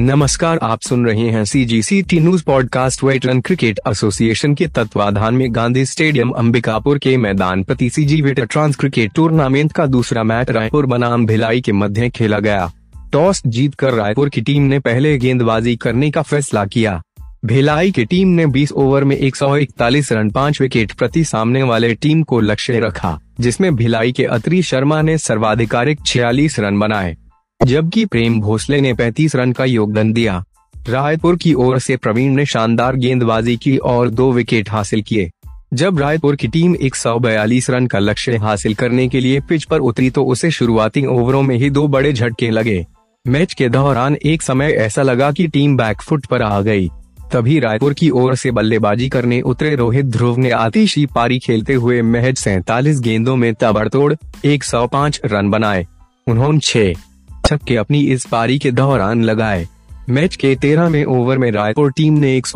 नमस्कार, आप सुन रहे हैं C G C T news podcast veteran cricket association के तत्वाधान में गांधी स्टेडियम, अंबिकापुर के मैदान प्रति C G trans cricket tournament का दूसरा मैच रायपुर बनाम भिलाई के मध्य खेला गया। टॉस जीतकर रायपुर की टीम ने पहले गेंदबाजी करने का फैसला किया। भिलाई की टीम ने 20 ओवर में 141 रन, पाँच विकेट प्रति सामने वाले टीम को लक्ष्य रखा, जिसमें भिलाई के अत्री शर्मा ने सर्वाधिकारिक 46 रन बनाए। जबकि प्रेम भोसले ने 35 रन का योगदान दिया। रायपुर की ओर से प्रवीण ने शानदार गेंदबाजी की और दो विकेट हासिल किए। जब रायपुर की टीम 142 रन का लक्ष्य हासिल करने के लिए पिच पर उतरी तो उसे शुरुआती ओवरों में ही दो बड़े झटके लगे। मैच के दौरान एक समय ऐसा लगा कि टीम बैकफुट पर आ गई। तभी रायपुर की ओर से बल्लेबाजी करने उतरे रोहित ध्रुव ने आतिशी पारी खेलते हुए महज सैतालीस गेंदों में तबड़तोड़ 105 रन बनाए। उन्होंने छह छक्के अपनी इस पारी के दौरान लगाए। मैच के तेरहवें ओवर में रायपुर टीम ने एक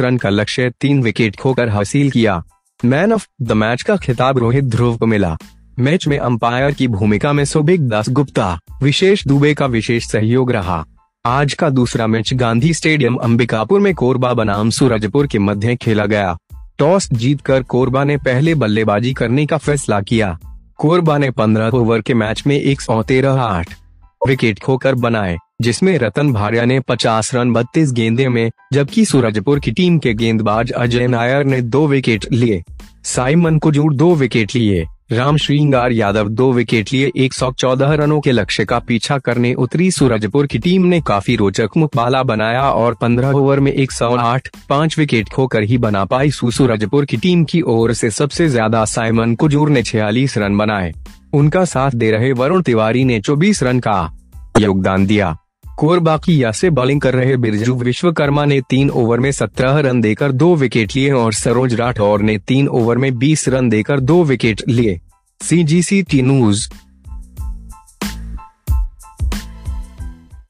रन का लक्ष्य तीन विकेट खोकर हासिल किया। मैन ऑफ़ द मैच का खिताब रोहित ध्रुव को मिला। मैच में अंपायर की भूमिका में सुबिक दास गुप्ता, विशेष दुबे का विशेष सहयोग रहा। आज का दूसरा मैच गांधी स्टेडियम अंबिकापुर में कोरबा बनाम सूरजपुर के मध्य खेला गया। टॉस जीतकर कोरबा ने पहले बल्लेबाजी करने का फैसला किया। कोरबा ने 15 ओवर के मैच में एक सौ तेरह आठ विकेट खोकर बनाए, जिसमें रतन भारिया ने 50 रन 32 गेंदे में, जबकि सूरजपुर की टीम के गेंदबाज अजय नायर ने दो विकेट लिए। साइमन कुजूर दो विकेट लिए, राम श्रृंगार यादव दो विकेट लिए। 114 रनों के लक्ष्य का पीछा करने उतरी सूरजपुर की टीम ने काफ़ी रोचक मुकाबला बनाया और 15 ओवर में 108 पाँच विकेट खोकर ही बना पाई। सूरजपुर की टीम की ओर से सबसे ज़्यादा साइमन कुजूर ने छियालीस रन बनाए। उनका साथ दे रहे वरुण तिवारी ने 24 रन का योगदान दिया। कोरबा की या से बॉलिंग कर रहे बिरजू विश्वकर्मा ने तीन ओवर में सत्रह रन देकर दो विकेट लिए और सरोज राठौर ने तीन ओवर में बीस रन देकर दो विकेट लिए। C G C T news.